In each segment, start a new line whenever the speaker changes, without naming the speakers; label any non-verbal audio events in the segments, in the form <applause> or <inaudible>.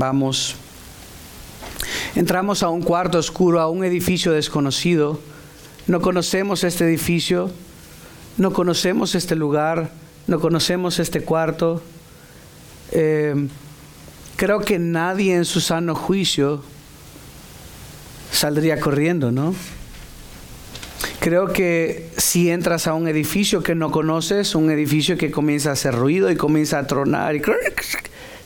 Vamos. Entramos a un cuarto oscuro, a un edificio desconocido. No conocemos este edificio, no conocemos este lugar, no conocemos este cuarto. Eh, creo que nadie en su sano juicio saldría corriendo, ¿no? Creo que si entras a un edificio que no conoces, un edificio que comienza a hacer ruido y comienza a tronar y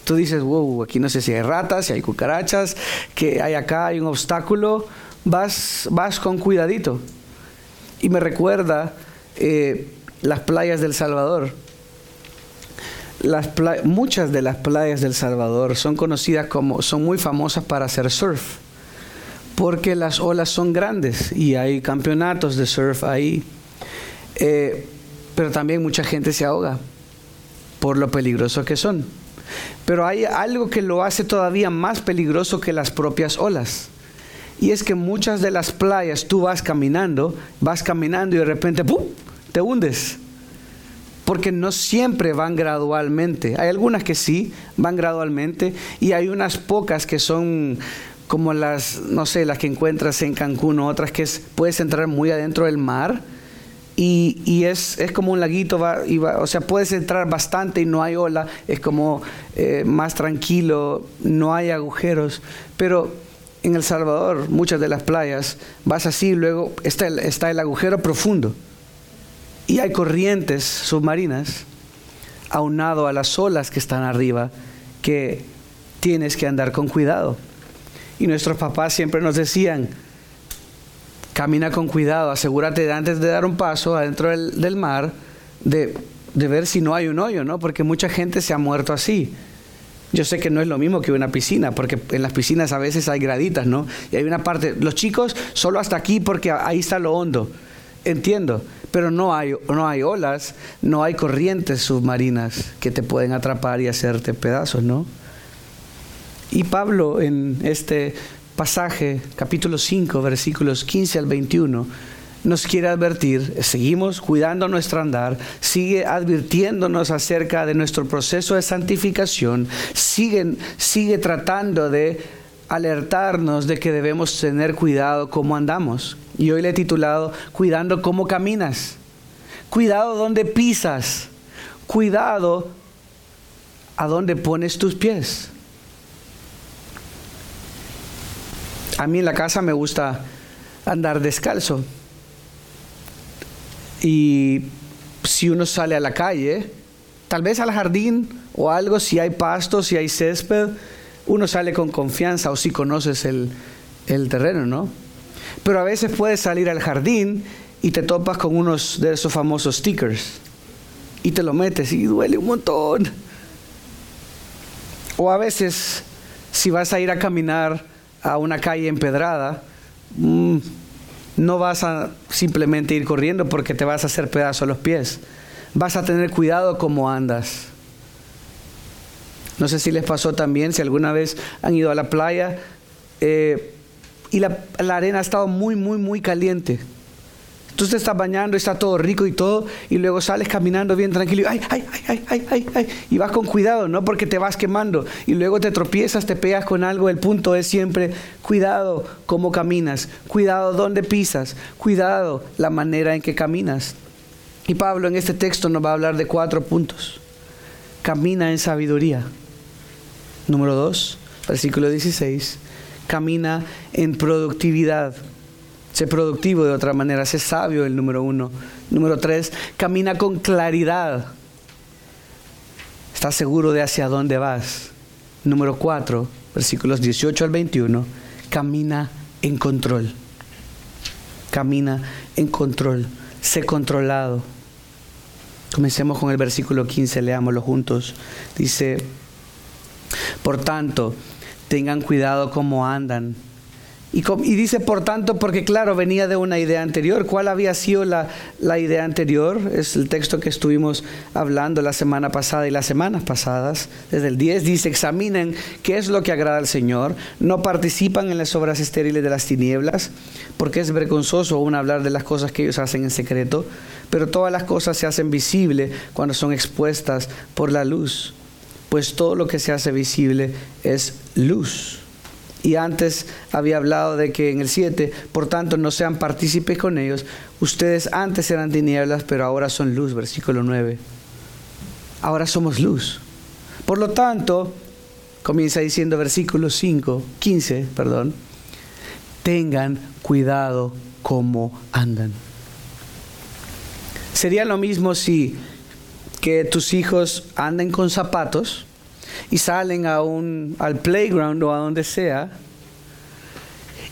tú dices, wow, aquí no sé si hay ratas, si hay cucarachas, que hay acá, hay un obstáculo, vas, vas con cuidadito. Y me recuerda eh, las playas del Salvador. Muchas de las playas del Salvador son conocidas como, son muy famosas para hacer surf, porque las olas son grandes y hay campeonatos de surf ahí. Eh, pero también mucha gente se ahoga por lo peligroso que son. Pero hay algo que lo hace todavía más peligroso que las propias olas. Y es que muchas de las playas tú vas caminando, vas caminando y de repente ¡pum! te hundes. Porque no siempre van gradualmente. Hay algunas que sí, van gradualmente. Y hay unas pocas que son como las, no sé, las que encuentras en Cancún o otras que puedes entrar muy adentro del mar y, es, como un laguito, va, y o sea, puedes entrar bastante y no hay ola, es como eh, más tranquilo, no hay agujeros, pero en El Salvador, muchas de las playas, vas así, luego está el, está el agujero profundo y hay corrientes submarinas aunado a las olas que están arriba que tienes que andar con cuidado. Y nuestros papás siempre nos decían, camina con cuidado, asegúrate antes de dar un paso adentro del, mar, de, de, ver si no hay un hoyo, ¿no? Porque mucha gente se ha muerto así. Yo sé que no es lo mismo que una piscina, porque en las piscinas a veces hay graditas, ¿no? Y hay una parte, los chicos solo hasta aquí porque ahí está lo hondo. Entiendo, pero no hay, no hay olas, no hay corrientes submarinas que te pueden atrapar y hacerte pedazos, ¿no? Y Pablo en este pasaje, capítulo 5, versículos 15 al 21, nos quiere advertir, seguimos cuidando nuestro andar, sigue advirtiéndonos acerca de nuestro proceso de santificación, sigue, sigue tratando de alertarnos de que debemos tener cuidado cómo andamos. Y hoy le he titulado Cuidando cómo caminas, cuidado donde pisas, cuidado a dónde pones tus pies. A mí en la casa me gusta andar descalzo. Y si uno sale a la calle, tal vez al jardín o algo, si hay pasto, si hay césped, uno sale con confianza o si conoces el, el terreno, ¿no? Pero a veces puedes salir al jardín y te topas con unos de esos famosos stickers y te lo metes y duele un montón. O a veces, si vas a ir a caminar a una calle empedrada, mm, no vas a simplemente ir corriendo porque te vas a hacer pedazo a los pies. Vas a tener cuidado cómo andas. No sé si les pasó también, si alguna vez han ido a la playa eh, y la arena ha estado muy, muy, muy caliente. Tú te estás bañando, está todo rico y todo, y luego sales caminando bien tranquilo, y, ay, ay, ay, ay, ay, ay, y vas con cuidado, no porque te vas quemando, y luego te tropiezas, te pegas con algo. El punto es siempre cuidado cómo caminas, cuidado dónde pisas, cuidado la manera en que caminas. Y Pablo en este texto nos va a hablar de cuatro puntos. Camina en sabiduría. Número dos, versículo 16. Camina en productividad. Sé productivo de otra manera, sé sabio el número uno. Número tres, camina con claridad. Estás seguro de hacia dónde vas. Número cuatro, versículos 18 al 21, camina en control. Camina en control. Sé controlado. Comencemos con el versículo 15, leámoslo juntos. Dice, por tanto, tengan cuidado cómo andan y, dice, por tanto, porque claro, venía de una idea anterior. ¿Cuál había sido la, la, idea anterior? Es el texto que estuvimos hablando la semana pasada y las semanas pasadas. Desde el 10 dice, examinen qué es lo que agrada al Señor. No participan en las obras estériles de las tinieblas, porque es vergonzoso aún hablar de las cosas que ellos hacen en secreto. Pero todas las cosas se hacen visibles cuando son expuestas por la luz pues todo lo que se hace visible es luz. Y antes había hablado de que en el 7, por tanto, no sean partícipes con ellos. Ustedes antes eran tinieblas, pero ahora son luz, versículo 9. Ahora somos luz. Por lo tanto, comienza diciendo versículo 5, 15, perdón, tengan cuidado cómo andan. Sería lo mismo si que tus hijos anden con zapatos y salen a un, al playground o a donde sea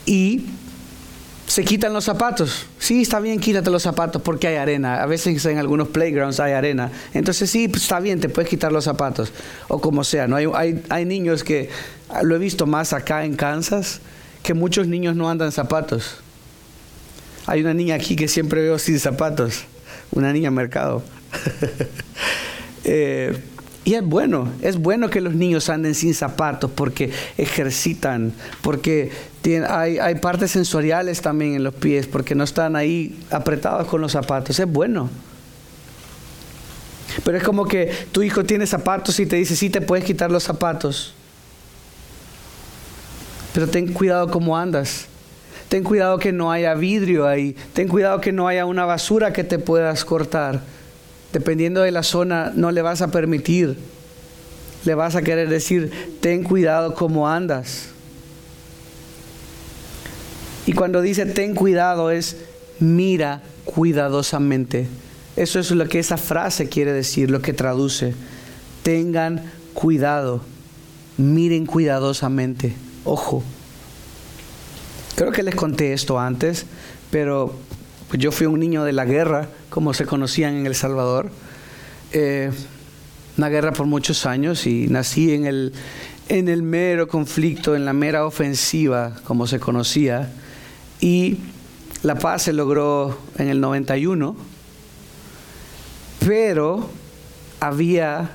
y se quitan los zapatos. Sí, está bien, quítate los zapatos porque hay arena. A veces en algunos playgrounds hay arena. Entonces sí, pues, está bien, te puedes quitar los zapatos. O como sea, ¿no? Hay, hay, hay niños que, lo he visto más acá en Kansas, que muchos niños no andan zapatos. Hay una niña aquí que siempre veo sin zapatos. Una niña mercado. <laughs> eh, y es bueno, es bueno que los niños anden sin zapatos porque ejercitan, porque hay, hay, partes sensoriales también en los pies, porque no están ahí apretados con los zapatos. Es bueno. Pero es como que tu hijo tiene zapatos y te dice, sí, te puedes quitar los zapatos. Pero ten cuidado cómo andas. Ten cuidado que no haya vidrio ahí. Ten cuidado que no haya una basura que te puedas cortar dependiendo de la zona, no le vas a permitir. Le vas a querer decir, ten cuidado cómo andas. Y cuando dice ten cuidado es mira cuidadosamente. Eso es lo que esa frase quiere decir, lo que traduce. Tengan cuidado, miren cuidadosamente. Ojo. Creo que les conté esto antes, pero yo fui un niño de la guerra como se conocían en El Salvador. Eh, una guerra por muchos años y nací en el, en el mero conflicto, en la mera ofensiva, como se conocía. Y la paz se logró en el 91, pero había,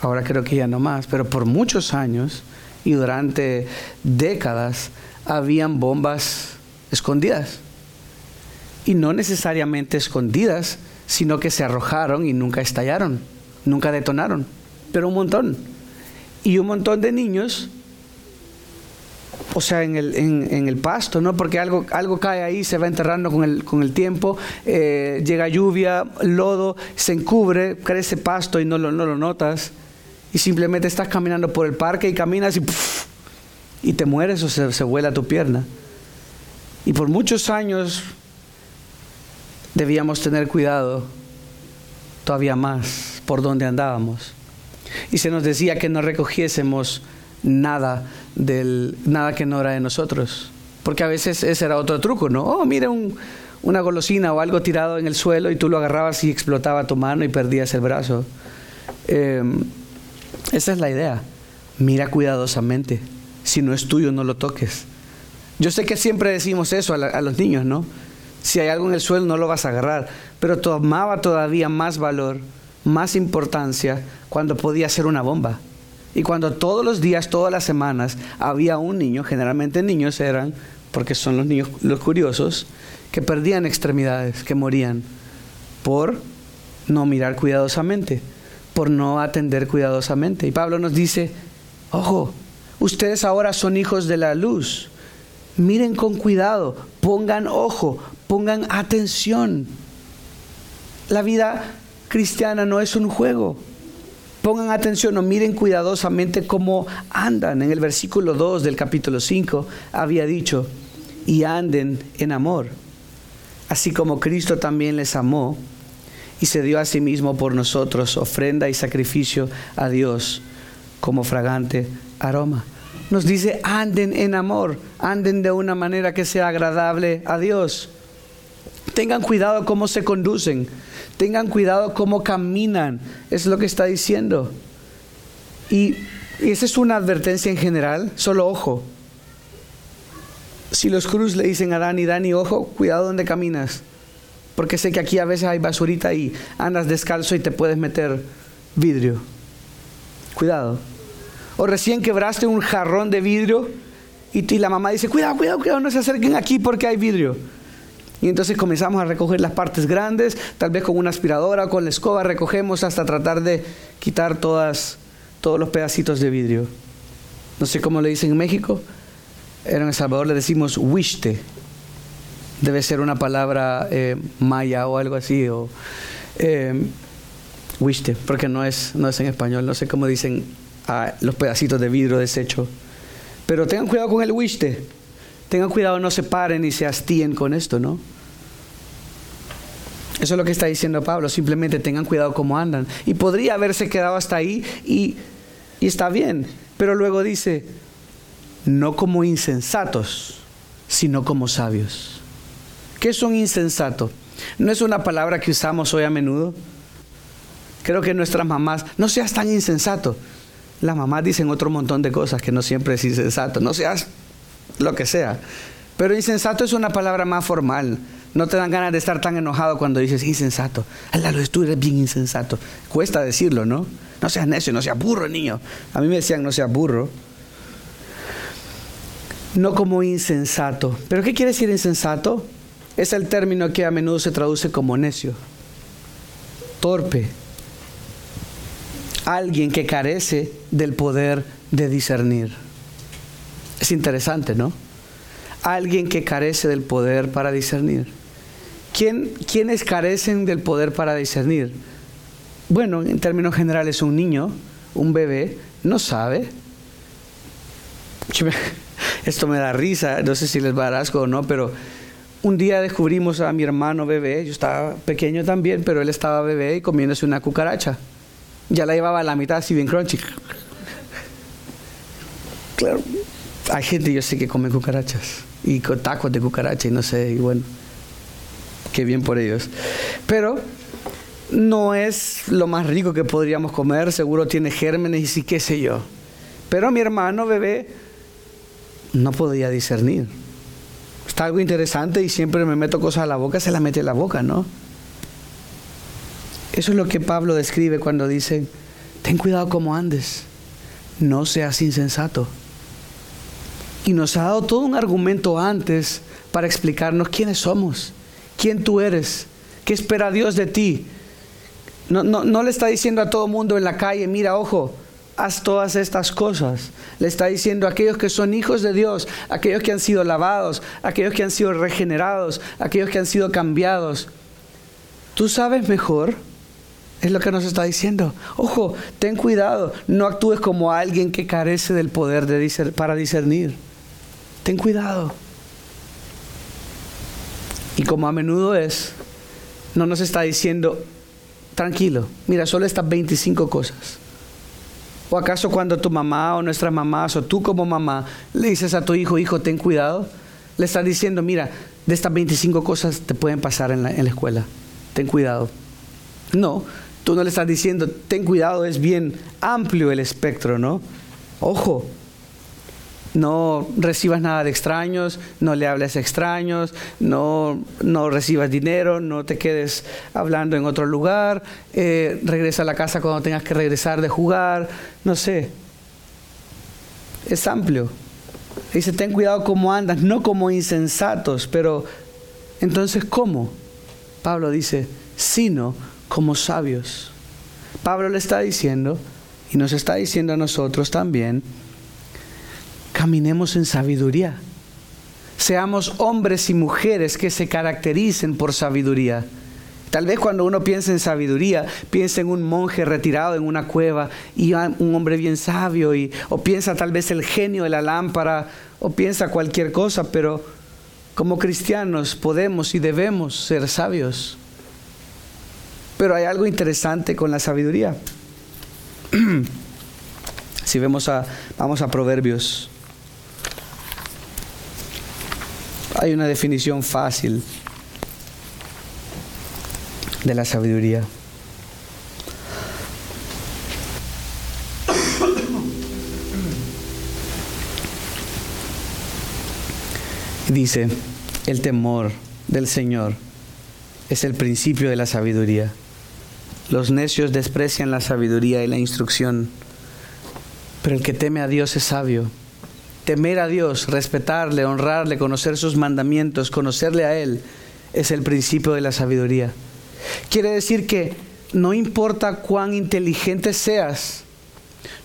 ahora creo que ya no más, pero por muchos años y durante décadas habían bombas escondidas y no necesariamente escondidas, sino que se arrojaron y nunca estallaron, nunca detonaron, pero un montón. Y un montón de niños, o sea, en el, en, el pasto, ¿no? Porque algo, algo cae ahí, se va enterrando con el, con el tiempo, eh, llega lluvia, lodo, se encubre, crece pasto y no lo, no lo notas. Y simplemente estás caminando por el parque y caminas y, y te mueres o se, se vuela tu pierna. Y por muchos años debíamos tener cuidado todavía más por donde andábamos. Y se nos decía que no recogiésemos nada del nada que no era de nosotros, porque a veces ese era otro truco, ¿no? Oh, mira una golosina o algo tirado en el suelo y tú lo agarrabas y explotaba tu mano y perdías el brazo. Em, esa es la idea. Mira cuidadosamente. Si no es tuyo, no lo toques. Yo sé que siempre decimos eso a los niños, ¿no? Si hay algo en el suelo no lo vas a agarrar. Pero tomaba todavía más valor, más importancia cuando podía ser una bomba. Y cuando todos los días, todas las semanas, había un niño, generalmente niños eran, porque son los niños los curiosos, que perdían extremidades, que morían por no mirar cuidadosamente, por no atender cuidadosamente. Y Pablo nos dice, ojo, ustedes ahora son hijos de la luz. Miren con cuidado, pongan ojo, pongan atención. La vida cristiana no es un juego. Pongan atención o miren cuidadosamente cómo andan. En el versículo 2 del capítulo 5 había dicho, y anden en amor, así como Cristo también les amó y se dio a sí mismo por nosotros ofrenda y sacrificio a Dios como fragante aroma. Nos dice, anden en amor, anden de una manera que sea agradable a Dios. Tengan cuidado cómo se conducen. Tengan cuidado cómo caminan. Es lo que está diciendo. Y, esa es una advertencia en general. Solo ojo. Si los cruz le dicen a Dani, Dani, ojo, cuidado donde caminas. Porque sé que aquí a veces hay basurita y andas descalzo y te puedes meter vidrio. Cuidado. O recién quebraste un jarrón de vidrio y, y la mamá dice, cuidado, cuidado, cuidado, no se acerquen aquí porque hay vidrio. Y entonces comenzamos a recoger las partes grandes, tal vez con una aspiradora, con la escoba recogemos hasta tratar de quitar todas, todos los pedacitos de vidrio. No sé cómo le dicen en México. En El Salvador le decimos wishte. Debe ser una palabra eh, maya o algo así. O, eh, porque no es, no es en español. No sé cómo dicen a los pedacitos de vidrio desecho. Pero tengan cuidado con el wishte. Tengan cuidado, no se paren y se hastíen con esto, ¿no? Eso es lo que está diciendo Pablo. Simplemente tengan cuidado cómo andan. Y podría haberse quedado hasta ahí y, está bien. Pero luego dice, no como insensatos, sino como sabios. ¿Qué es un insensato? No es una palabra que usamos hoy a menudo. Creo que nuestras mamás, no seas tan insensato. Las mamás dicen otro montón de cosas que no siempre es insensato. No seas lo que sea. Pero insensato es una palabra más formal. No te dan ganas de estar tan enojado cuando dices insensato. Alalo, tú eres bien insensato. Cuesta decirlo, ¿no? No seas necio, no seas burro, niño. A mí me decían no seas burro. No como insensato. ¿Pero qué quiere decir insensato? Es el término que a menudo se traduce como necio, torpe, alguien que carece del poder de discernir. Es interesante, ¿no? Alguien que carece del poder para discernir. ¿Quién, ¿Quiénes carecen del poder para discernir? Bueno, en términos generales, un niño, un bebé, no sabe. <laughs> Esto me da risa, no sé si les va a dar asco o no, pero un día descubrimos a mi hermano bebé, yo estaba pequeño también, pero él estaba bebé y comiéndose una cucaracha. Ya la llevaba a la mitad así bien crunchy. Claro, hay gente yo sé que come cucarachas y tacos de cucaracha y no sé, y bueno, qué bien por ellos. Pero no es lo más rico que podríamos comer, seguro tiene gérmenes y sí, qué sé yo. Pero mi hermano bebé no podía discernir. Está algo interesante y siempre me meto cosas a la boca, se las mete a la boca, ¿no? Eso es lo que Pablo describe cuando dice, ten cuidado como andes, no seas insensato. Y nos ha dado todo un argumento antes para explicarnos quiénes somos, quién tú eres, qué espera Dios de ti. No, no, no le está diciendo a todo mundo en la calle, mira, ojo, haz todas estas cosas. Le está diciendo a aquellos que son hijos de Dios, aquellos que han sido lavados, aquellos que han sido regenerados, aquellos que han sido cambiados. Tú sabes mejor es lo que nos está diciendo. Ojo, ten cuidado, no actúes como alguien que carece del poder de para discernir. Ten cuidado. Y como a menudo es, no nos está diciendo, tranquilo, mira, solo estas 25 cosas. ¿O acaso cuando tu mamá o nuestras mamás o tú como mamá le dices a tu hijo, hijo, ten cuidado? Le estás diciendo, mira, de estas 25 cosas te pueden pasar en la, escuela. Ten cuidado. No, Tú no le estás diciendo, ten cuidado, es bien amplio el espectro, ¿no? Ojo, no recibas nada de extraños, no le hables a extraños, no, no recibas dinero, no te quedes hablando en otro lugar, eh, regresa a la casa cuando tengas que regresar de jugar, no sé. Es amplio. Dice, ten cuidado cómo andas, no como insensatos, pero entonces ¿cómo? Pablo dice, sino como sabios. Pablo le está diciendo, y nos está diciendo a nosotros también, caminemos en sabiduría. Seamos hombres y mujeres que se caractericen por sabiduría. Tal vez cuando uno piensa en sabiduría, piensa en un monje retirado en una cueva y un hombre bien sabio, y, o piensa tal vez el genio de la lámpara, o piensa cualquier cosa, pero como cristianos podemos y debemos ser sabios. Pero hay algo interesante con la sabiduría. <clears throat> si vemos a, vamos a Proverbios. Hay una definición fácil de la sabiduría. Dice, el temor del Señor es el principio de la sabiduría. Los necios desprecian la sabiduría y la instrucción, pero el que teme a Dios es sabio. Temer a Dios, respetarle, honrarle, conocer sus mandamientos, conocerle a Él, es el principio de la sabiduría. Quiere decir que no importa cuán inteligente seas,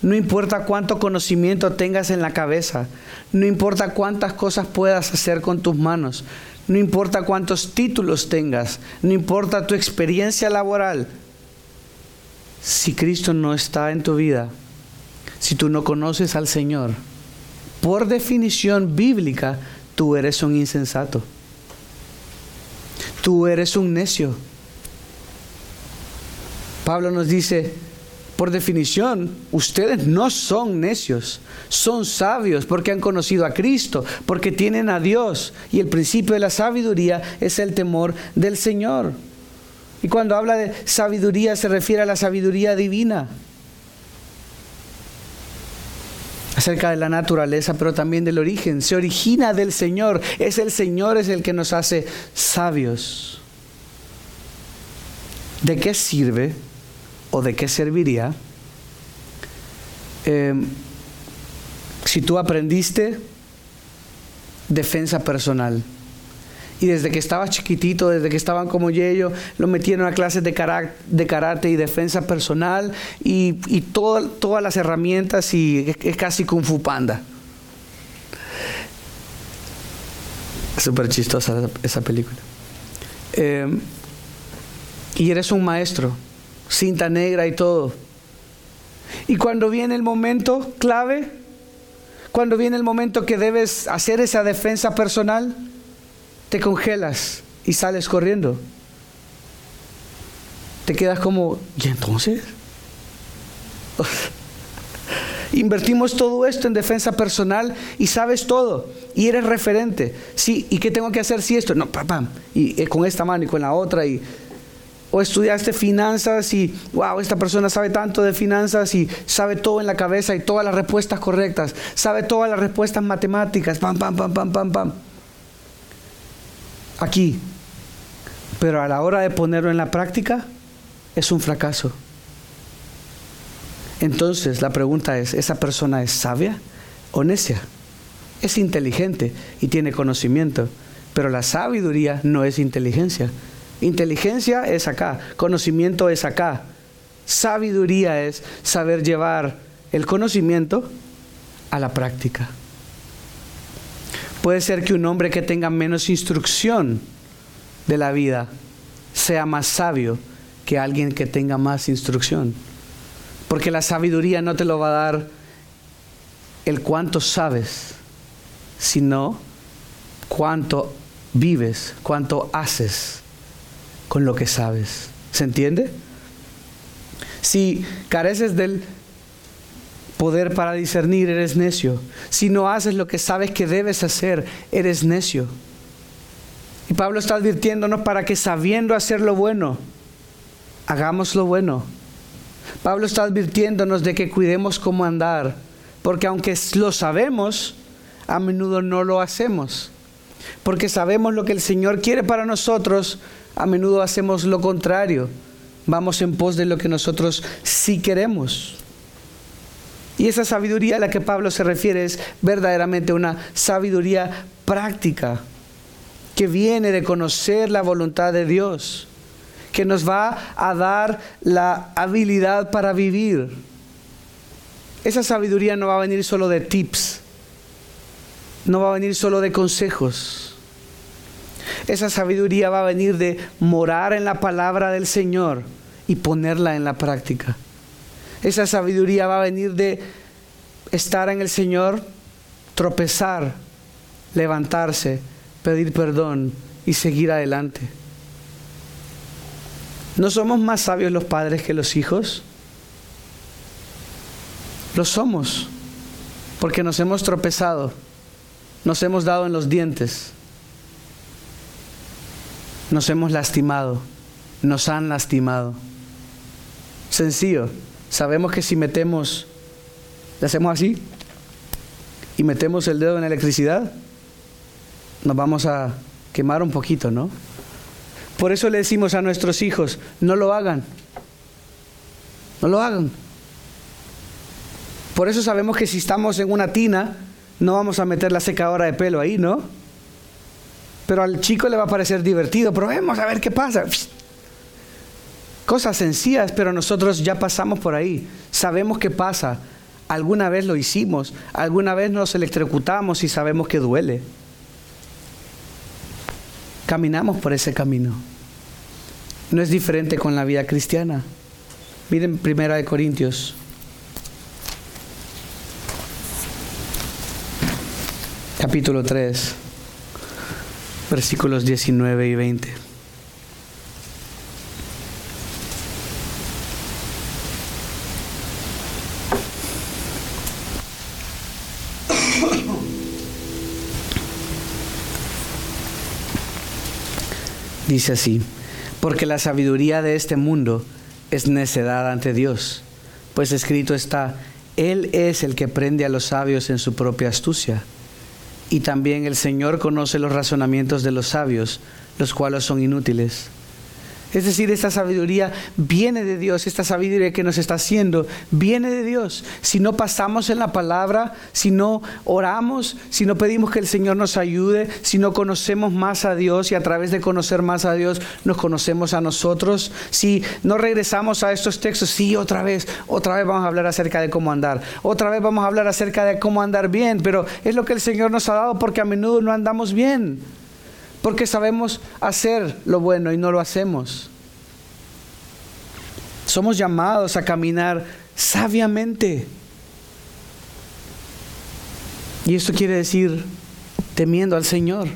no importa cuánto conocimiento tengas en la cabeza, no importa cuántas cosas puedas hacer con tus manos, no importa cuántos títulos tengas, no importa tu experiencia laboral, si Cristo no está en tu vida, si tú no conoces al Señor, por definición bíblica, tú eres un insensato. Tú eres un necio. Pablo nos dice, por definición, ustedes no son necios, son sabios porque han conocido a Cristo, porque tienen a Dios. Y el principio de la sabiduría es el temor del Señor. Y cuando habla de sabiduría se refiere a la sabiduría divina. Acerca de la naturaleza, pero también del origen. Se origina del Señor. Es el Señor es el que nos hace sabios. ¿De qué sirve o de qué serviría em, si tú aprendiste defensa personal? Y desde que estaba chiquitito, desde que estaban como yo, lo metieron a clases de, de karate y defensa personal y, todas las herramientas y es, casi Kung Fu Panda. Súper chistosa esa película. Em, y eres un maestro, cinta negra y todo. Y cuando viene el momento clave, cuando viene el momento que debes hacer esa defensa personal, te congelas y sales corriendo. Te quedas como, ¿y entonces? <laughs> Invertimos todo esto en defensa personal y sabes todo y eres referente. Sí, ¿y qué tengo que hacer si esto? No, papá, y, eh, con esta mano y con la otra y o estudiaste finanzas y wow, esta persona sabe tanto de finanzas y sabe todo en la cabeza y todas las respuestas correctas, sabe todas las respuestas matemáticas, pam pam pam pam pam pam aquí, pero a la hora de ponerlo en la práctica es un fracaso. Entonces la pregunta es, ¿esa persona es sabia o necia? Es inteligente y tiene conocimiento, pero la sabiduría no es inteligencia. Inteligencia es acá, conocimiento es acá. Sabiduría es saber llevar el conocimiento a la práctica. Puede ser que un hombre que tenga menos instrucción de la vida sea más sabio que alguien que tenga más instrucción. Porque la sabiduría no te lo va a dar el cuánto sabes, sino cuánto vives, cuánto haces con lo que sabes. ¿Se entiende? Si careces del poder para discernir, eres necio. Si no haces lo que sabes que debes hacer, eres necio. Y Pablo está advirtiéndonos para que sabiendo hacer lo bueno, hagamos lo bueno. Pablo está advirtiéndonos de que cuidemos cómo andar, porque aunque lo sabemos, a menudo no lo hacemos. Porque sabemos lo que el Señor quiere para nosotros, a menudo hacemos lo contrario. Vamos en pos de lo que nosotros sí queremos. Y esa sabiduría a la que Pablo se refiere es verdaderamente una sabiduría práctica, que viene de conocer la voluntad de Dios, que nos va a dar la habilidad para vivir. Esa sabiduría no va a venir solo de tips, no va a venir solo de consejos. Esa sabiduría va a venir de morar en la palabra del Señor y ponerla en la práctica. Esa sabiduría va a venir de estar en el Señor, tropezar, levantarse, pedir perdón y seguir adelante. ¿No somos más sabios los padres que los hijos? Lo somos, porque nos hemos tropezado, nos hemos dado en los dientes, nos hemos lastimado, nos han lastimado. Sencillo. Sabemos que si metemos, le hacemos así y metemos el dedo en electricidad, nos vamos a quemar un poquito, ¿no? Por eso le decimos a nuestros hijos, no lo hagan, no lo hagan. Por eso sabemos que si estamos en una tina, no vamos a meter la secadora de pelo ahí, ¿no? Pero al chico le va a parecer divertido. Probemos a ver qué pasa. Cosas sencillas, pero nosotros ya pasamos por ahí. Sabemos qué pasa. Alguna vez lo hicimos. Alguna vez nos electrocutamos y sabemos que duele. Caminamos por ese camino. No es diferente con la vida cristiana. Miren Primera de Corintios capítulo 3, versículos 19 y 20. Dice así, porque la sabiduría de este mundo es necedad ante Dios, pues escrito está, Él es el que prende a los sabios en su propia astucia y también el Señor conoce los razonamientos de los sabios, los cuales son inútiles. Es decir, esta sabiduría viene de Dios, esta sabiduría que nos está haciendo viene de Dios. Si no pasamos en la palabra, si no oramos, si no pedimos que el Señor nos ayude, si no conocemos más a Dios y a través de conocer más a Dios nos conocemos a nosotros, si no regresamos a estos textos, sí, otra vez, otra vez vamos a hablar acerca de cómo andar, otra vez vamos a hablar acerca de cómo andar bien, pero es lo que el Señor nos ha dado porque a menudo no andamos bien porque sabemos hacer lo bueno y no lo hacemos. Somos llamados a caminar sabiamente. Y esto quiere decir temiendo al Señor,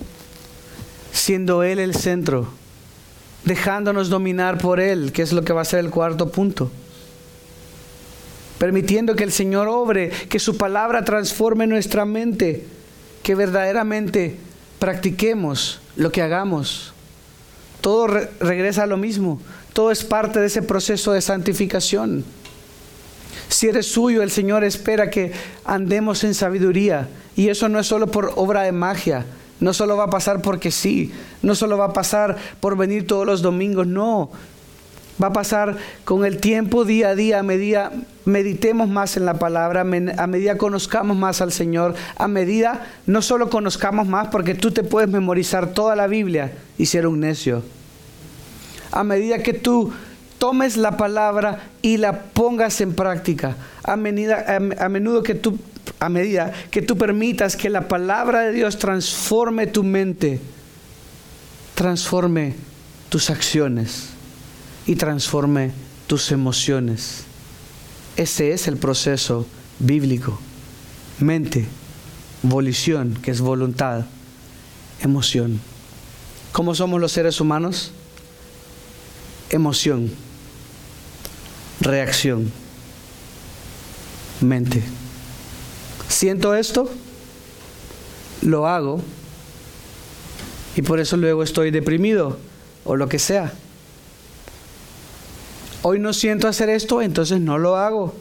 siendo Él el centro, dejándonos dominar por Él, que es lo que va a ser el cuarto punto. Permitiendo que el Señor obre, que su palabra transforme nuestra mente, que verdaderamente practiquemos lo que hagamos. Todo regresa a lo mismo. Todo es parte de ese proceso de santificación. Si eres suyo, el Señor espera que andemos en sabiduría. Y eso no es solo por obra de magia. No solo va a pasar porque sí. No solo va a pasar por venir todos los domingos. No. Va a pasar con el tiempo, día a día, a medida meditemos más en la palabra, a medida conozcamos más al Señor, a medida no solo conozcamos más, porque tú te puedes memorizar toda la Biblia y ser un necio. A medida que tú tomes la palabra y la pongas en práctica, a, a menudo que tú, a medida que tú permitas que la palabra de Dios transforme tu mente, transforme tus acciones y transforme tus emociones. Ese es el proceso bíblico. Mente, volición, que es voluntad, emoción. ¿Cómo somos los seres humanos? Emoción, reacción, mente. Siento esto, lo hago y por eso luego estoy deprimido o lo que sea hoy no siento hacer esto, entonces no lo hago.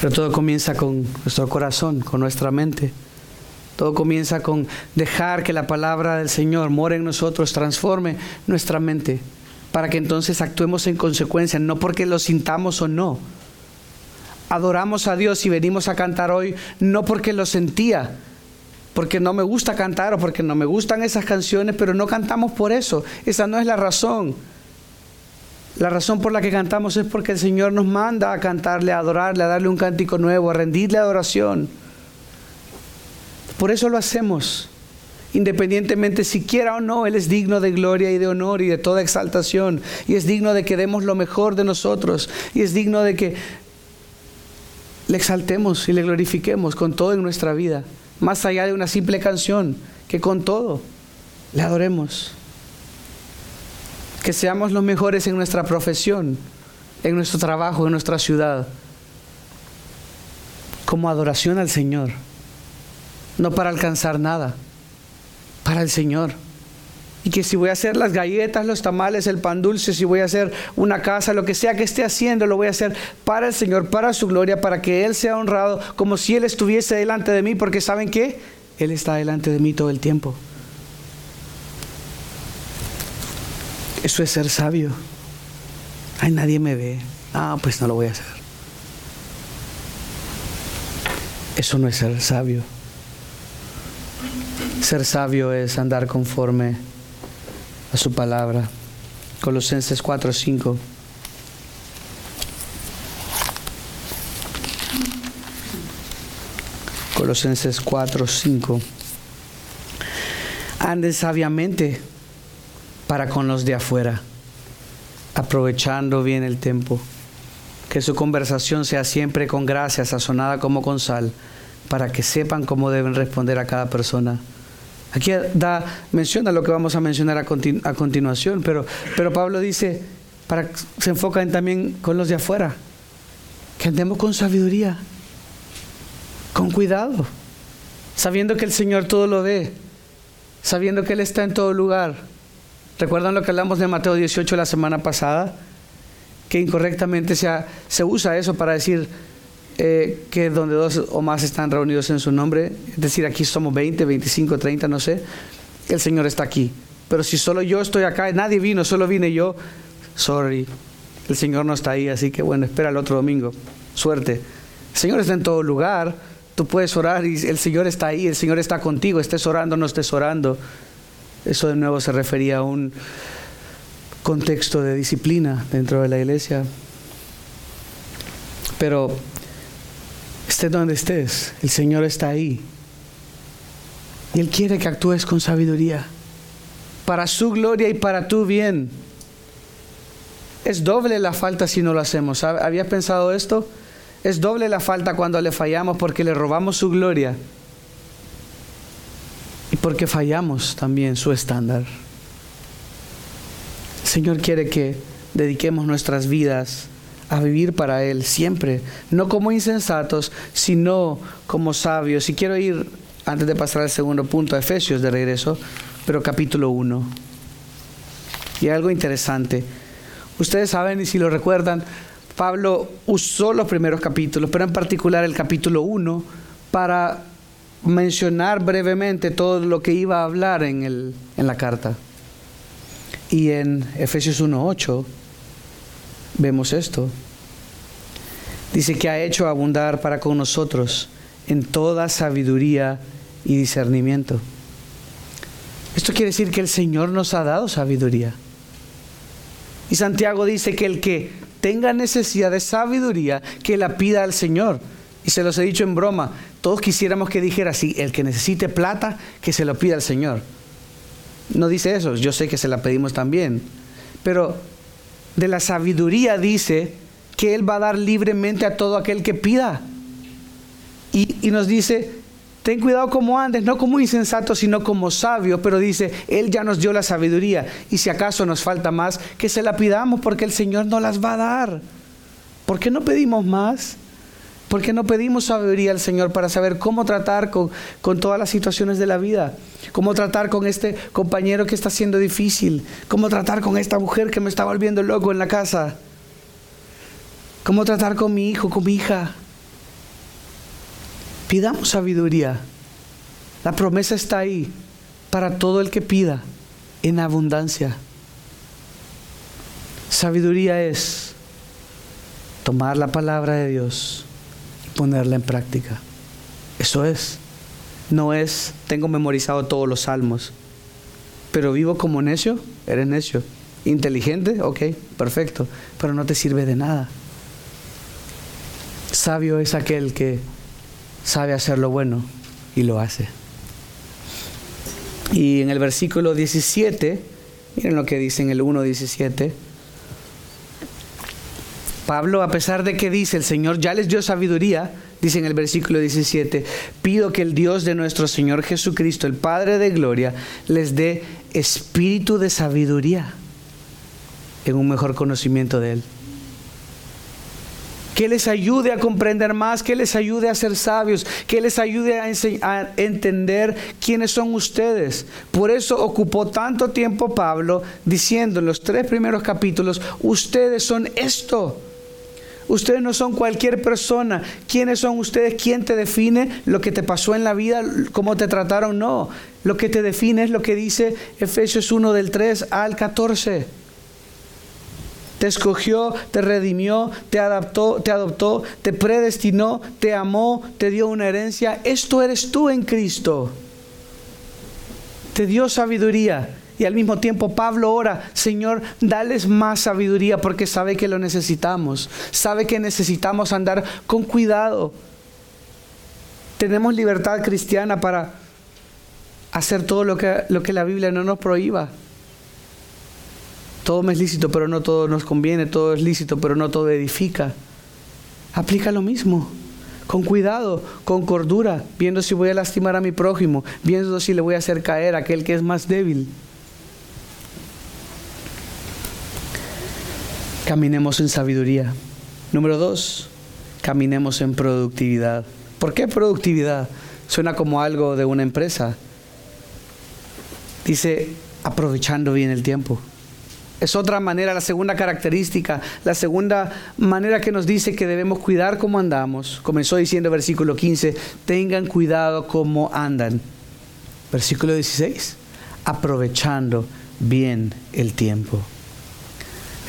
Pero todo comienza con nuestro corazón, con nuestra mente. Todo comienza con dejar que la palabra del Señor more en nosotros, transforme nuestra mente, para que entonces actuemos en consecuencia, no porque lo sintamos o no. Adoramos a Dios y venimos a cantar hoy, no porque lo sentía, porque no me gusta cantar o porque no me gustan esas canciones, pero no cantamos por eso. Esa no es la razón. La razón por la que cantamos es porque el Señor nos manda a cantarle, a adorarle, a darle un cántico nuevo, a rendirle adoración. Por eso lo hacemos. Independientemente si quiera o no, Él es digno de gloria y de honor y de toda exaltación. Y es digno de que demos lo mejor de nosotros. Y es digno de que le exaltemos y le glorifiquemos con todo en nuestra vida más allá de una simple canción, que con todo le adoremos. Que seamos los mejores en nuestra profesión, en nuestro trabajo, en nuestra ciudad, como adoración al Señor, no para alcanzar nada, para el Señor. Y que si voy a hacer las galletas, los tamales, el pan dulce, si voy a hacer una casa, lo que sea que esté haciendo, lo voy a hacer para el Señor, para su gloria, para que Él sea honrado, como si Él estuviese delante de mí, porque ¿saben qué? Él está delante de mí todo el tiempo. Eso es ser sabio. Ay, nadie me ve. Ah, pues no lo voy a hacer. Eso no es ser sabio. Ser sabio es andar conforme a su palabra. Colosenses 4, 5. Colosenses 4, 5. Anden sabiamente para con los de afuera, aprovechando bien el tiempo. Que su conversación sea siempre con gracia, sazonada como con sal, para que sepan cómo deben responder a cada persona. Aquí da, menciona lo que vamos a mencionar a, continuación, pero, pero Pablo dice, para, se enfocan también con los de afuera, que andemos con sabiduría con cuidado, sabiendo que el Señor todo lo ve, sabiendo que Él está en todo lugar. ¿Recuerdan lo que hablamos de Mateo 18 la semana pasada? Que incorrectamente se usa eso para decir eh, que donde dos o más están reunidos en su nombre, es decir, aquí somos 20, 25, 30, no sé, el Señor está aquí. Pero si solo yo estoy acá, nadie vino, solo vine yo, sorry, el Señor no está ahí, así que bueno, espera el otro domingo, suerte. El Señor está en todo lugar, Tú puedes orar y el Señor está ahí, el Señor está contigo, estés orando no estés orando. Eso de nuevo se refería a un contexto de disciplina dentro de la iglesia. Pero donde estés, el Señor está ahí. Y Él quiere que actúes con sabiduría, para su gloria y para tu bien. Es doble la falta si no lo hacemos. ¿Habías pensado esto? Es doble la falta cuando le fallamos porque le robamos su gloria y porque fallamos también su estándar. El Señor quiere que dediquemos nuestras vidas a vivir para Él siempre, no como insensatos, sino como sabios. Y quiero ir, antes de pasar al segundo punto, a Efesios de regreso, pero capítulo 1. Y algo interesante. Ustedes saben, y si lo recuerdan, Pablo usó los primeros capítulos, pero en particular el capítulo 1, para mencionar brevemente todo lo que iba a hablar en, el, en la carta. Y en Efesios 1.8 vemos esto. Dice que ha hecho abundar para con nosotros en toda sabiduría y discernimiento. Esto quiere decir que el Señor nos ha dado sabiduría. Y Santiago dice que el que tenga necesidad de sabiduría, que la pida al Señor. Y se los he dicho en broma, todos quisiéramos que dijera así, el que necesite plata, que se lo pida al Señor. No dice eso, yo sé que se la pedimos también. Pero de la sabiduría dice que Él va a dar libremente a todo aquel que pida. Y, y nos dice, Ten cuidado como andes, no como insensato, sino como sabio. Pero dice, Él ya nos dio la sabiduría. Y si acaso nos falta más, que se la pidamos porque el Señor no las va a dar. ¿Por qué no pedimos más? ¿Por qué no pedimos sabiduría al Señor para saber cómo tratar con, todas las situaciones de la vida? ¿Cómo tratar con este compañero que está siendo difícil? ¿Cómo tratar con esta mujer que me está volviendo loco en la casa? ¿Cómo tratar con mi hijo, con mi hija? Pidamos sabiduría. La promesa está ahí para todo el que pida en abundancia. Sabiduría es tomar la palabra de Dios ponerla en práctica. Eso es. No es, tengo memorizado todos los salmos, pero vivo como necio, eres necio. Inteligente, ok, perfecto, pero no te sirve de nada. Sabio es aquel que sabe hacer lo bueno y lo hace. Y en el versículo 17, miren lo que dice en el 1.17, Pablo, a pesar de que dice el Señor ya les dio sabiduría, dice en el versículo 17, pido que el Dios de nuestro Señor Jesucristo, el Padre de Gloria, les dé espíritu de sabiduría en un mejor conocimiento de Él que les ayude a comprender más, que les ayude a ser sabios, que les ayude a, a, entender quiénes son ustedes. Por eso ocupó tanto tiempo Pablo diciendo en los tres primeros capítulos, ustedes son esto. Ustedes no son cualquier persona. ¿Quiénes son ustedes? ¿Quién te define lo que te pasó en la vida? ¿Cómo te trataron? No. Lo que te define es lo que dice Efesios 1 del 3 al 14 te escogió, te redimió, te adaptó, te adoptó, te predestinó, te amó, te dio una herencia. Esto eres tú en Cristo. Te dio sabiduría. Y al mismo tiempo Pablo ora, Señor, dales más sabiduría porque sabe que lo necesitamos. Sabe que necesitamos andar con cuidado. Tenemos libertad cristiana para hacer todo lo que, lo que la Biblia no nos prohíba. Todo me es lícito, pero no todo nos conviene. Todo es lícito, pero no todo edifica. Aplica lo mismo. Con cuidado, con cordura, viendo si voy a lastimar a mi prójimo, viendo si le voy a hacer caer a aquel que es más débil. Caminemos en sabiduría. Número dos, caminemos en productividad. ¿Por qué productividad? Suena como algo de una empresa. Dice, aprovechando bien el tiempo. Es otra manera, la segunda característica, la segunda manera que nos dice que debemos cuidar cómo andamos. Comenzó diciendo versículo 15, tengan cuidado cómo andan. Versículo 16, aprovechando bien el tiempo.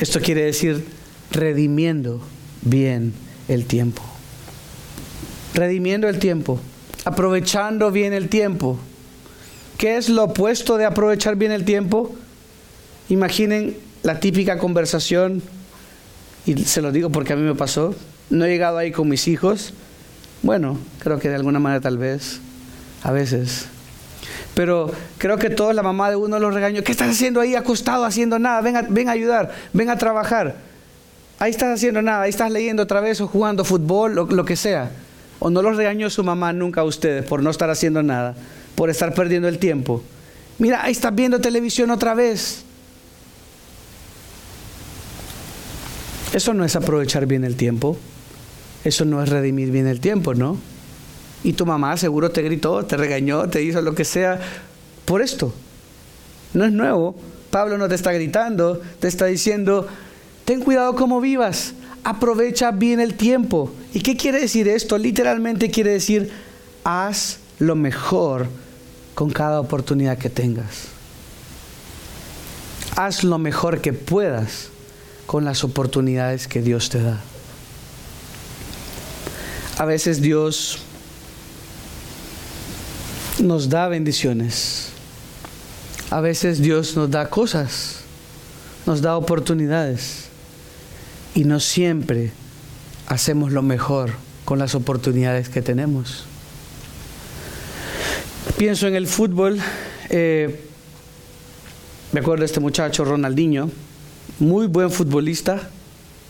Esto quiere decir redimiendo bien el tiempo. Redimiendo el tiempo, aprovechando bien el tiempo. ¿Qué es lo opuesto de aprovechar bien el tiempo? Imaginen la típica conversación, y se lo digo porque a mí me pasó, no he llegado ahí con mis hijos, bueno, creo que de alguna manera tal vez, a veces, pero creo que toda la mamá de uno los regañó, ¿qué estás haciendo ahí acostado haciendo nada? Ven a, ven a ayudar, ven a trabajar. Ahí estás haciendo nada, ahí estás leyendo otra vez o jugando fútbol, lo, lo que sea. O no los regañó su mamá nunca a ustedes por no estar haciendo nada, por estar perdiendo el tiempo. Mira, ahí estás viendo televisión otra vez. Eso no es aprovechar bien el tiempo. Eso no es redimir bien el tiempo, ¿no? Y tu mamá seguro te gritó, te regañó, te hizo lo que sea por esto. No es nuevo. Pablo no te está gritando, te está diciendo, ten cuidado cómo vivas, aprovecha bien el tiempo. ¿Y qué quiere decir esto? Literalmente quiere decir, haz lo mejor con cada oportunidad que tengas. Haz lo mejor que puedas con las oportunidades que Dios te da. A veces Dios nos da bendiciones. A veces Dios nos da cosas, nos da oportunidades. Y no siempre hacemos lo mejor con las oportunidades que tenemos. Pienso en el fútbol. Eh, me acuerdo de este muchacho, Ronaldinho, muy buen futbolista.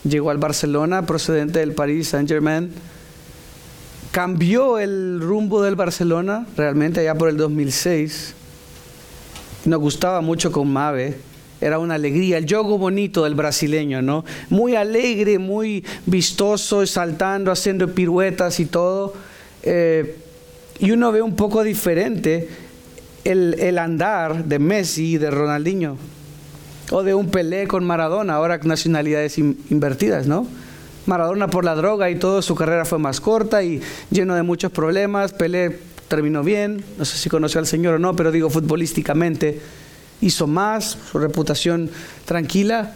Llegó al Barcelona procedente del Paris Saint-Germain cambió el rumbo del Barcelona realmente allá por el 2006. Nos gustaba mucho con Mave, era una alegría, el juego bonito del brasileño, ¿no? Muy alegre, muy vistoso, saltando, haciendo piruetas y todo. Eh, y uno ve un poco diferente el, andar de Messi y de Ronaldinho, o de un Pelé con Maradona, ahora nacionalidades invertidas, ¿no? Maradona por la droga y todo, su carrera fue más corta y lleno de muchos problemas. Pelé terminó bien, no sé si conoció al Señor o no, pero digo futbolísticamente hizo más, su reputación tranquila.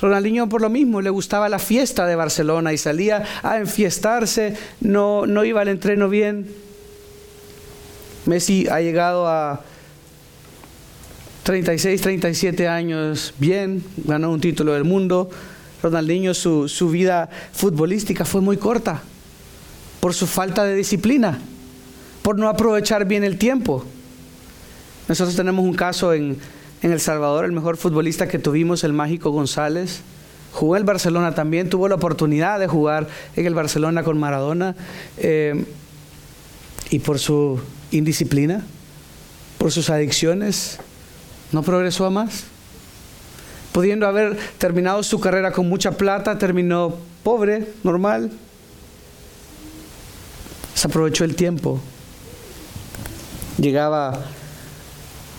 Ronaldinho por lo mismo, le gustaba la fiesta de Barcelona y salía a enfiestarse, no, no iba al entreno bien. Messi ha llegado a 36, 37 años bien, ganó un título del mundo, Ronaldinho, su, su vida futbolística fue muy corta por su falta de disciplina, por no aprovechar bien el tiempo. Nosotros tenemos un caso en, en El Salvador, el mejor futbolista que tuvimos, el Mágico González. Jugó en Barcelona también, tuvo la oportunidad de jugar en el Barcelona con Maradona. Eh, y por su indisciplina, por sus adicciones, no progresó a más pudiendo haber terminado su carrera con mucha plata, terminó pobre, normal. Se aprovechó el tiempo. Llegaba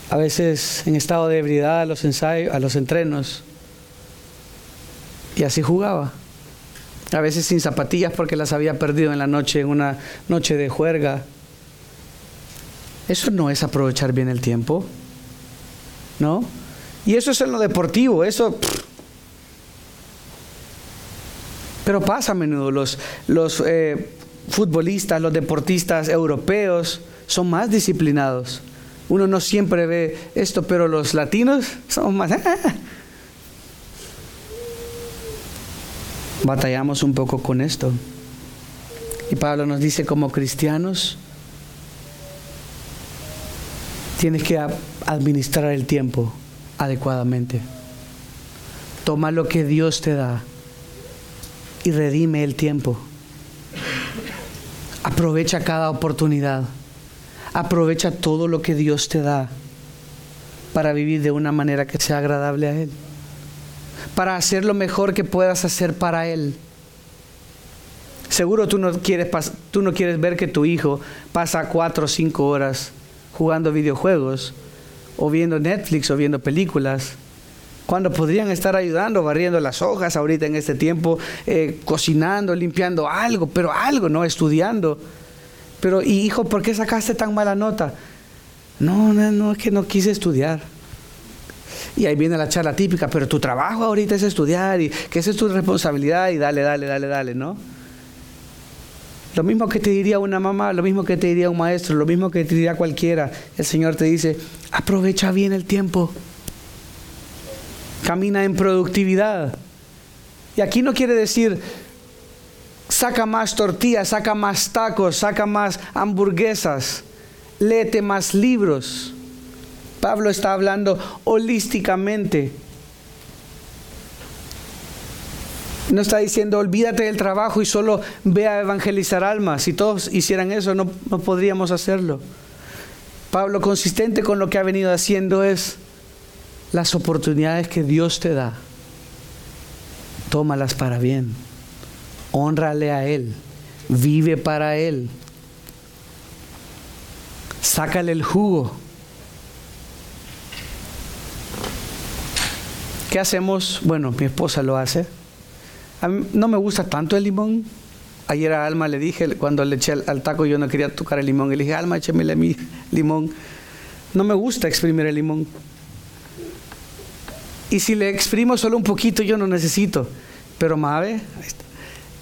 a veces en estado de ebriedad a los ensayos, a los entrenos. Y así jugaba. A veces sin zapatillas porque las había perdido en la noche, en una noche de juerga. Eso no es aprovechar bien el tiempo. ¿No? Y eso es en lo deportivo, eso Pero pasa a menudo, los, los eh, futbolistas, los deportistas europeos son más disciplinados. Uno no siempre ve esto, pero los latinos somos más... <laughs> Batallamos un poco con esto. Y Pablo nos dice como cristianos, tienes que administrar el tiempo adecuadamente. Toma lo que Dios te da y redime el tiempo. Aprovecha cada oportunidad. Aprovecha todo lo que Dios te da para vivir de una manera que sea agradable a Él. Para hacer lo mejor que puedas hacer para Él. Seguro tú no quieres, tú no quieres ver que tu hijo pasa cuatro o cinco horas jugando videojuegos o viendo Netflix o viendo películas cuando podrían estar ayudando, barriendo las hojas ahorita en este tiempo, eh, cocinando, limpiando algo, pero algo, ¿no? Estudiando. Pero, hijo, ¿por qué sacaste tan mala nota? No, no, no, es que no quise estudiar. Y ahí viene la charla típica, pero tu trabajo ahorita es estudiar y que esa es tu responsabilidad y dale, dale, dale, dale, ¿no? Lo mismo que te diría una mamá, lo mismo que te diría un maestro, lo mismo que te diría cualquiera. El Señor te dice, aprovecha bien el tiempo camina en productividad. Y aquí no quiere decir saca más tortillas, saca más tacos, saca más hamburguesas, léete más libros. Pablo está hablando holísticamente. No está diciendo olvídate del trabajo y solo ve a evangelizar almas. Si todos hicieran eso, no, no podríamos hacerlo. Pablo, consistente con lo que ha venido haciendo, es las oportunidades que Dios te da, tómalas para bien. Honrale a Él. Vive para Él. Sácale el jugo. ¿Qué hacemos? Bueno, mi esposa lo hace. A mí no me gusta tanto el limón. Ayer a Alma le dije, cuando le eché al, taco yo no quería tocar el limón, le dije, Alma, échemele mi limón. No me gusta exprimir el limón. Y si le exprimo solo un poquito, yo no necesito. Pero Mabe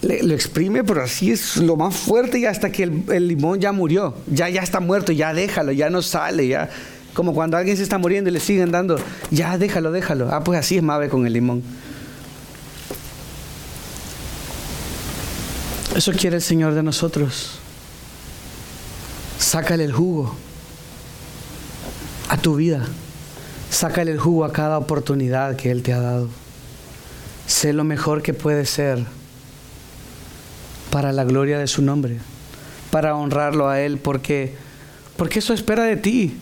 le, lo exprime, pero así es lo más fuerte y hasta que el, limón ya murió. Ya, ya está muerto, ya déjalo, ya no sale, ya. Como cuando alguien se está muriendo y le siguen dando, ya déjalo, déjalo. Ah, pues así es Mabe con el limón. Eso quiere el Señor de nosotros. Sácale el jugo a tu vida. Sácale el jugo a cada oportunidad que Él te ha dado. Sé lo mejor que puede ser para la gloria de su nombre, para honrarlo a Él, porque, porque eso espera de ti,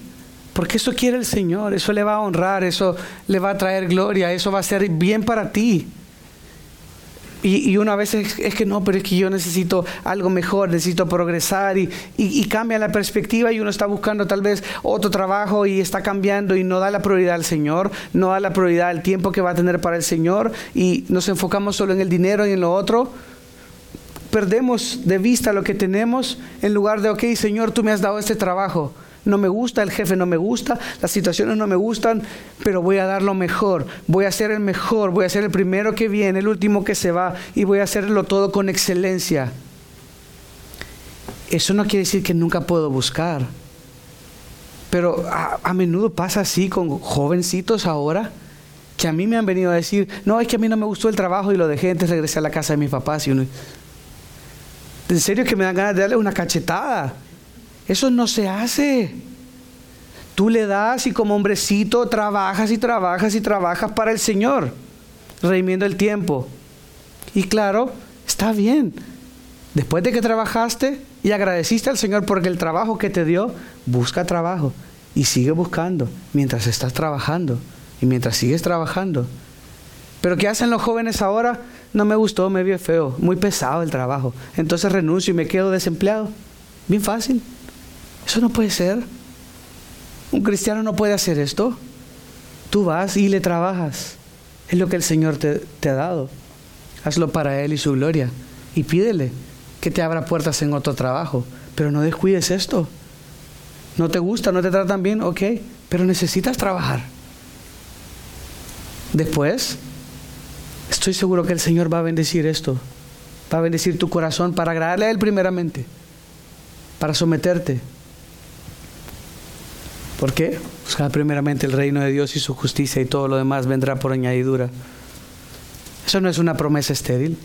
porque eso quiere el Señor, eso le va a honrar, eso le va a traer gloria, eso va a ser bien para ti. Y, una vez es, que no, pero es que yo necesito algo mejor, necesito progresar y, y, cambia la perspectiva y uno está buscando tal vez otro trabajo y está cambiando y no da la prioridad al Señor, no da la prioridad al tiempo que va a tener para el Señor y nos enfocamos solo en el dinero y en lo otro. Perdemos de vista lo que tenemos en lugar de, ok, Señor, tú me has dado este trabajo no me gusta, el jefe no me gusta, las situaciones no me gustan, pero voy a dar lo mejor, voy a ser el mejor, voy a ser el primero que viene, el último que se va y voy a hacerlo todo con excelencia. Eso no quiere decir que nunca puedo buscar, pero a, menudo pasa así con jovencitos ahora que a mí me han venido a decir, no, es que a mí no me gustó el trabajo y lo dejé, antes regresé a la casa de mis papás y uno... En serio que me dan ganas de darle una cachetada. Eso no se hace. Tú le das y como hombrecito trabajas y trabajas y trabajas para el Señor, redimiendo el tiempo. Y claro, está bien. Después de que trabajaste y agradeciste al Señor porque el trabajo que te dio, busca trabajo y sigue buscando mientras estás trabajando y mientras sigues trabajando. Pero ¿qué hacen los jóvenes ahora? No me gustó, me vio feo, muy pesado el trabajo. Entonces renuncio y me quedo desempleado. Bien fácil. Eso no puede ser. Un cristiano no puede hacer esto. Tú vas y le trabajas. Es lo que el Señor te, ha dado. Hazlo para Él y su gloria. Y pídele que te abra puertas en otro trabajo. Pero no descuides esto. No te gusta, no te tratan bien, ok. Pero necesitas trabajar. Después, estoy seguro que el Señor va a bendecir esto. Va a bendecir tu corazón para agradarle a Él primeramente, para someterte. ¿Por qué? Buscar primeramente el reino de Dios y su justicia y todo lo demás vendrá por añadidura. Eso no es una promesa estéril.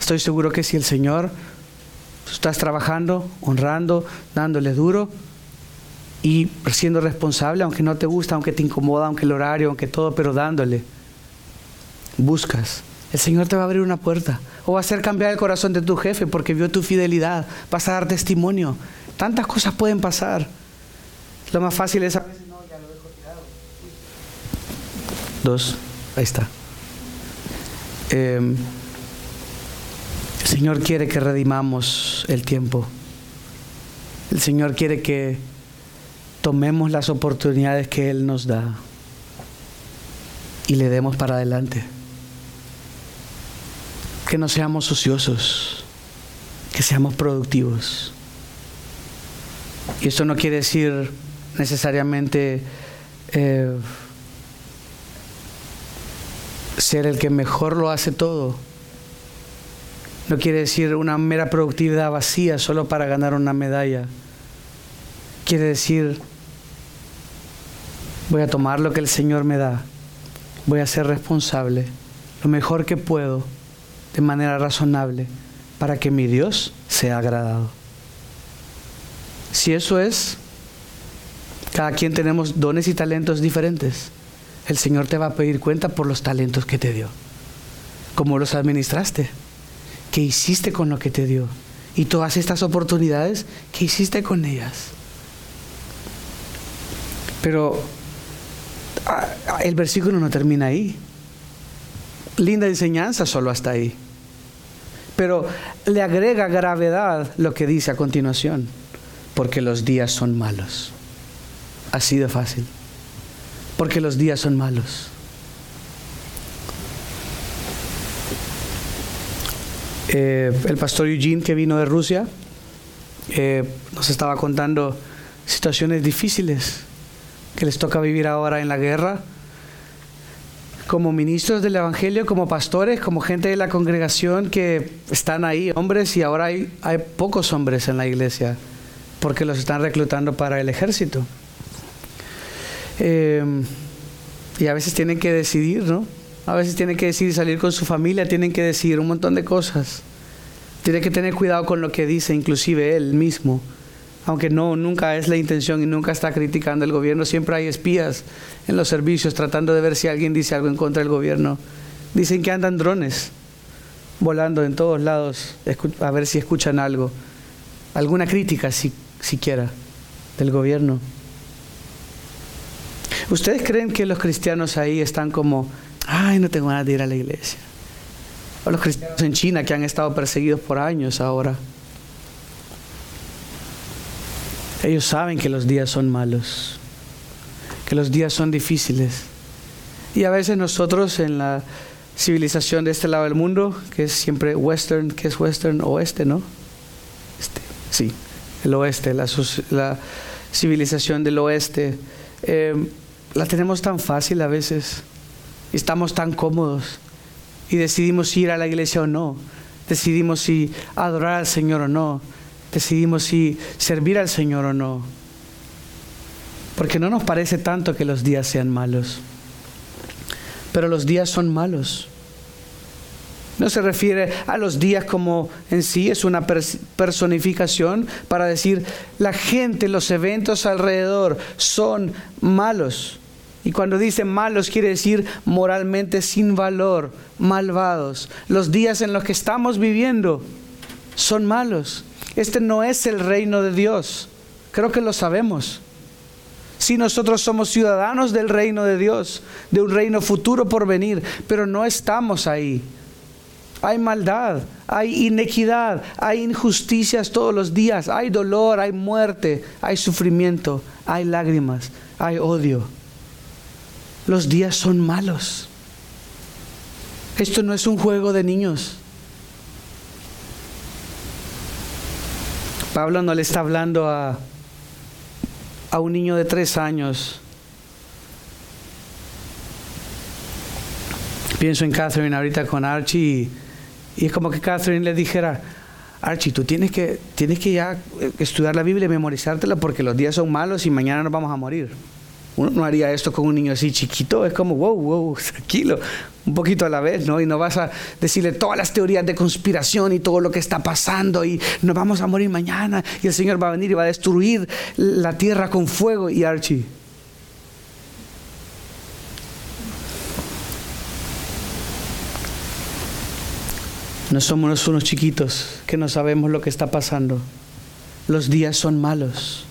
Estoy seguro que si el Señor estás trabajando, honrando, dándole duro y siendo responsable, aunque no te gusta, aunque te incomoda, aunque el horario, aunque todo, pero dándole, buscas. El Señor te va a abrir una puerta o va a hacer cambiar el corazón de tu jefe porque vio tu fidelidad. Vas a dar testimonio. Tantas cosas pueden pasar. Lo más fácil es... Dos, ahí está. Em, el Señor quiere que redimamos el tiempo. El Señor quiere que tomemos las oportunidades que Él nos da y le demos para adelante. Que no seamos ociosos, que seamos productivos. Y esto no quiere decir necesariamente eh, ser el que mejor lo hace todo. No quiere decir una mera productividad vacía solo para ganar una medalla. Quiere decir, voy a tomar lo que el Señor me da, voy a ser responsable, lo mejor que puedo, de manera razonable, para que mi Dios sea agradado. Si eso es, cada quien tenemos dones y talentos diferentes. El Señor te va a pedir cuenta por los talentos que te dio. ¿Cómo los administraste? ¿Qué hiciste con lo que te dio? Y todas estas oportunidades, ¿qué hiciste con ellas? Pero ah, el versículo no termina ahí. Linda enseñanza solo hasta ahí. Pero le agrega gravedad lo que dice a continuación, porque los días son malos. Así de fácil. Porque los días son malos. Eh, el pastor Eugene que vino de Rusia eh, nos estaba contando situaciones difíciles que les toca vivir ahora en la guerra como ministros del Evangelio, como pastores, como gente de la congregación que están ahí, hombres, y ahora hay, hay pocos hombres en la iglesia porque los están reclutando para el ejército. Em, y a veces tienen que decidir, ¿no? A veces tienen que decidir salir con su familia, tienen que decidir un montón de cosas. Tiene que tener cuidado con lo que dice, inclusive él mismo. Aunque no, nunca es la intención y nunca está criticando el gobierno, siempre hay espías en los servicios tratando de ver si alguien dice algo en contra del gobierno. Dicen que andan drones volando en todos lados a ver si escuchan algo, alguna crítica si, siquiera del gobierno. ¿Ustedes creen que los cristianos ahí están como, ay, no tengo ganas de ir a la iglesia? O los cristianos en China que han estado perseguidos por años ahora. Ellos saben que los días son malos, que los días son difíciles. Y a veces nosotros en la civilización de este lado del mundo, que es siempre western, que es western, oeste, ¿no? Este, sí, el oeste, la, la civilización del oeste. Eh, la tenemos tan fácil a veces, estamos tan cómodos y decidimos si ir a la iglesia o no, decidimos si adorar al Señor o no, decidimos si servir al Señor o no, porque no nos parece tanto que los días sean malos, pero los días son malos. No se refiere a los días como en sí, es una personificación para decir la gente, los eventos alrededor son malos. Y cuando dice malos quiere decir moralmente sin valor, malvados. Los días en los que estamos viviendo son malos. Este no es el reino de Dios. Creo que lo sabemos. Si nosotros somos ciudadanos del reino de Dios, de un reino futuro por venir, pero no estamos ahí. Hay maldad, hay inequidad, hay injusticias todos los días, hay dolor, hay muerte, hay sufrimiento, hay lágrimas, hay odio los días son malos. Esto no es un juego de niños. Pablo no le está hablando a, a un niño de tres años. Pienso en Catherine ahorita con Archie Y es como que Catherine le dijera, Archie, tú tienes que, tienes que ya estudiar la Biblia y memorizártela porque los días son malos y mañana nos vamos a morir. Uno no haría esto con un niño así chiquito, es como, wow, wow, <laughs> tranquilo, un poquito a la vez, ¿no? Y no vas a decirle todas las teorías de conspiración y todo lo que está pasando y nos vamos a morir mañana y el Señor va a venir y va a destruir la tierra con fuego. Y Archie, No somos unos chiquitos que no sabemos lo que está pasando. Los días son malos.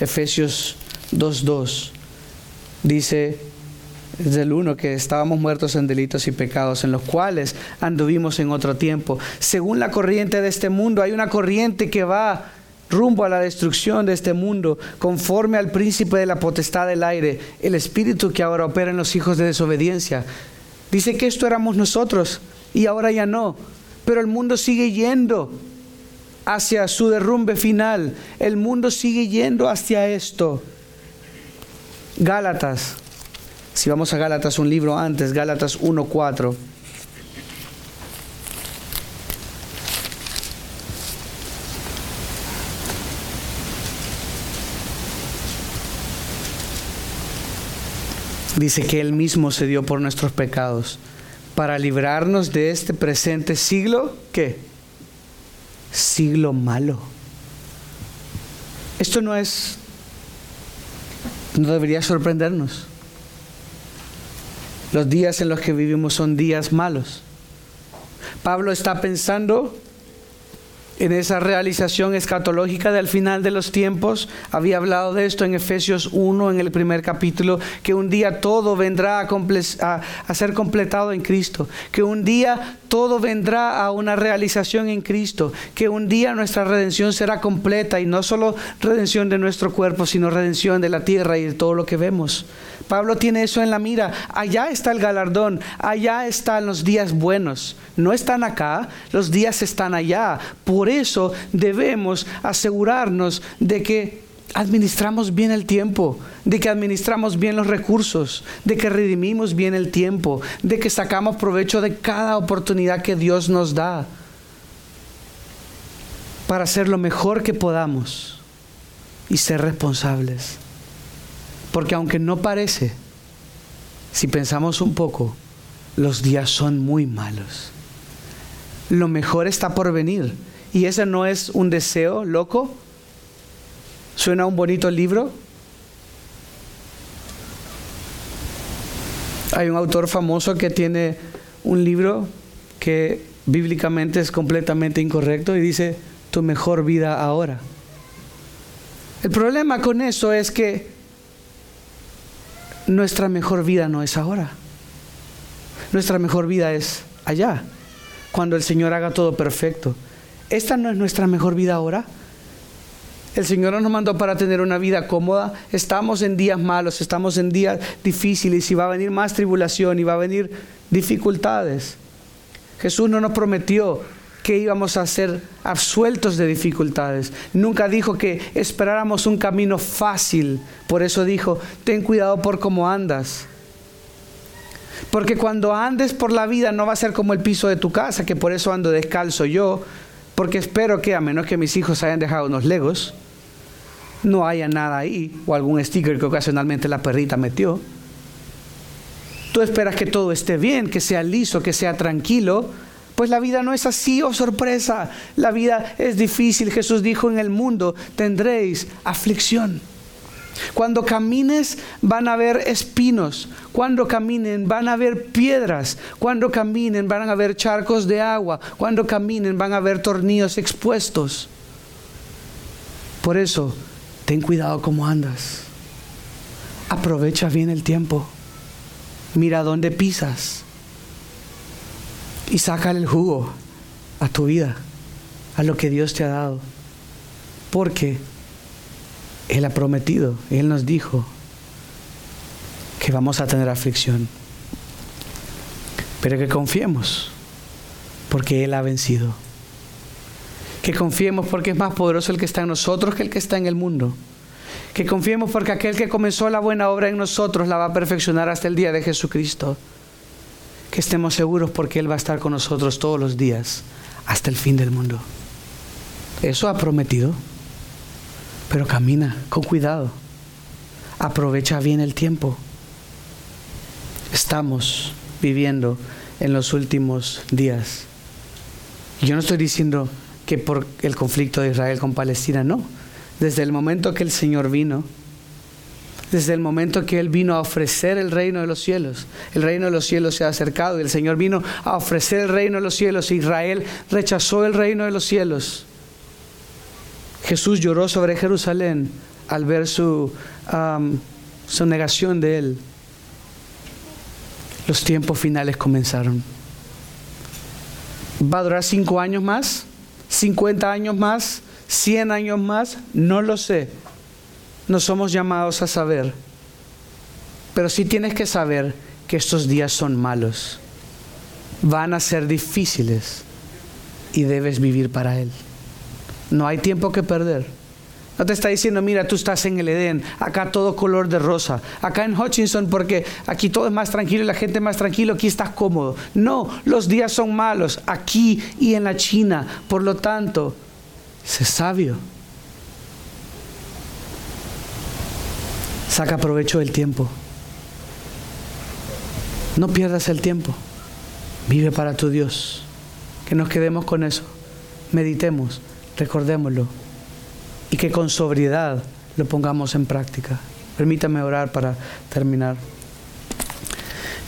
Efesios 2.2 dice desde el 1 que estábamos muertos en delitos y pecados en los cuales anduvimos en otro tiempo. Según la corriente de este mundo, hay una corriente que va rumbo a la destrucción de este mundo, conforme al príncipe de la potestad del aire, el espíritu que ahora opera en los hijos de desobediencia. Dice que esto éramos nosotros y ahora ya no pero el mundo sigue yendo hacia su derrumbe final. El mundo sigue yendo hacia esto. Gálatas. Si vamos a Gálatas, un libro antes, Gálatas 1.4. Dice que Él mismo se dio por nuestros pecados para librarnos de este presente siglo, ¿qué? Siglo malo. Esto no es, no debería sorprendernos. Los días en los que vivimos son días malos. Pablo está pensando en esa realización escatológica del final de los tiempos. Había hablado de esto en Efesios 1, en el primer capítulo, que un día todo vendrá a, a, ser completado en Cristo, que un día todo vendrá a una realización en Cristo, que un día nuestra redención será completa y no solo redención de nuestro cuerpo, sino redención de la tierra y de todo lo que vemos. Pablo tiene eso en la mira. Allá está el galardón, allá están los días buenos. No están acá, los días están allá. Por eso debemos asegurarnos de que administramos bien el tiempo, de que administramos bien los recursos, de que redimimos bien el tiempo, de que sacamos provecho de cada oportunidad que Dios nos da para hacer lo mejor que podamos y ser responsables. Porque aunque no parece, si pensamos un poco, los días son muy malos. Lo mejor está por venir. Y ese no es un deseo loco. ¿Suena un bonito libro? Hay un autor famoso que tiene un libro que bíblicamente es completamente incorrecto y dice, tu mejor vida ahora. El problema con eso es que nuestra mejor vida no es ahora. Nuestra mejor vida es allá, cuando el Señor haga todo perfecto. ¿Esta no es nuestra mejor vida ahora? El Señor nos mandó para tener una vida cómoda. Estamos en días malos, estamos en días difíciles y va a venir más tribulación y va a venir dificultades. Jesús no nos prometió que íbamos a ser absueltos de dificultades. Nunca dijo que esperáramos un camino fácil. Por eso dijo, ten cuidado por cómo andas. Porque cuando andes por la vida no va a ser como el piso de tu casa, que por eso ando descalzo yo, porque espero que a menos que mis hijos hayan dejado unos legos, no haya nada ahí, o algún sticker que ocasionalmente la perrita metió. Tú esperas que todo esté bien, que sea liso, que sea tranquilo, pues la vida no es así, oh sorpresa. La vida es difícil. Jesús dijo, en el mundo tendréis aflicción. Cuando camines van a haber espinos, cuando caminen van a haber piedras, cuando caminen van a haber charcos de agua, cuando caminen van a haber tornillos expuestos. Por eso, ten cuidado cómo andas. Aprovecha bien el tiempo. Mira dónde pisas y sácale el jugo a tu vida, a lo que Dios te ha dado. Porque Él ha prometido, Él nos dijo que vamos a tener aflicción. Pero que confiemos, porque Él ha vencido. Que confiemos porque es más poderoso el que está en nosotros que el que está en el mundo. Que confiemos porque aquel que comenzó la buena obra en nosotros la va a perfeccionar hasta el día de Jesucristo que estemos seguros porque Él va a estar con nosotros todos los días hasta el fin del mundo. Eso ha prometido. Pero camina con cuidado. Aprovecha bien el tiempo. Estamos viviendo en los últimos días. Yo no estoy diciendo que por el conflicto de Israel con Palestina, no. Desde el momento que el Señor vino, desde el momento que Él vino a ofrecer el reino de los cielos, el reino de los cielos se ha acercado y el Señor vino a ofrecer el reino de los cielos. Israel rechazó el reino de los cielos. Jesús lloró sobre Jerusalén al ver su, su negación de Él. Los tiempos finales comenzaron. ¿Va a durar cinco años más? ¿50 años más? ¿100 años más? No lo sé. No somos llamados a saber. Pero sí tienes que saber que estos días son malos. Van a ser difíciles y debes vivir para Él. No hay tiempo que perder. No te está diciendo, mira, tú estás en el Edén, acá todo color de rosa, acá en Hutchinson porque aquí todo es más tranquilo la gente más tranquilo, aquí estás cómodo. No, los días son malos aquí y en la China. Por lo tanto, sé sabio. Saca provecho del tiempo. No pierdas el tiempo. Vive para tu Dios. Que nos quedemos con eso. Meditemos, recordémoslo y que con sobriedad lo pongamos en práctica. Permítame orar para terminar.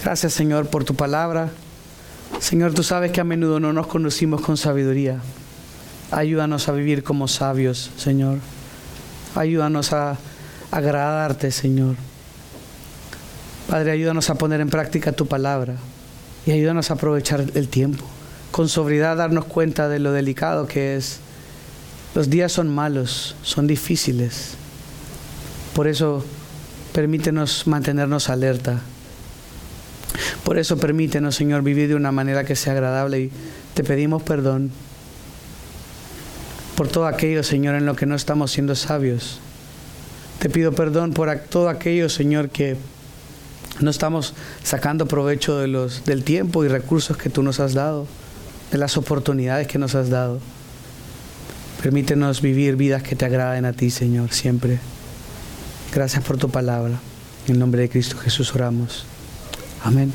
Gracias Señor por tu palabra. Señor, tú sabes que a menudo no nos conocimos con sabiduría. Ayúdanos a vivir como sabios, Señor. Ayúdanos a agradarte, Señor. Padre, ayúdanos a poner en práctica tu palabra y ayúdanos a aprovechar el tiempo. Con sobriedad darnos cuenta de lo delicado que es los días son malos, son difíciles. Por eso permítenos mantenernos alerta. Por eso permítenos, Señor, vivir de una manera que sea agradable y te pedimos perdón por todo aquello, Señor, en lo que no estamos siendo sabios. Te pido perdón por todo aquello, Señor, que no estamos sacando provecho de los, del tiempo y recursos que tú nos has dado, de las oportunidades que nos has dado. Permítenos vivir vidas que te agraden a ti, Señor, siempre. Gracias por tu palabra. En el nombre de Cristo Jesús oramos. Amén.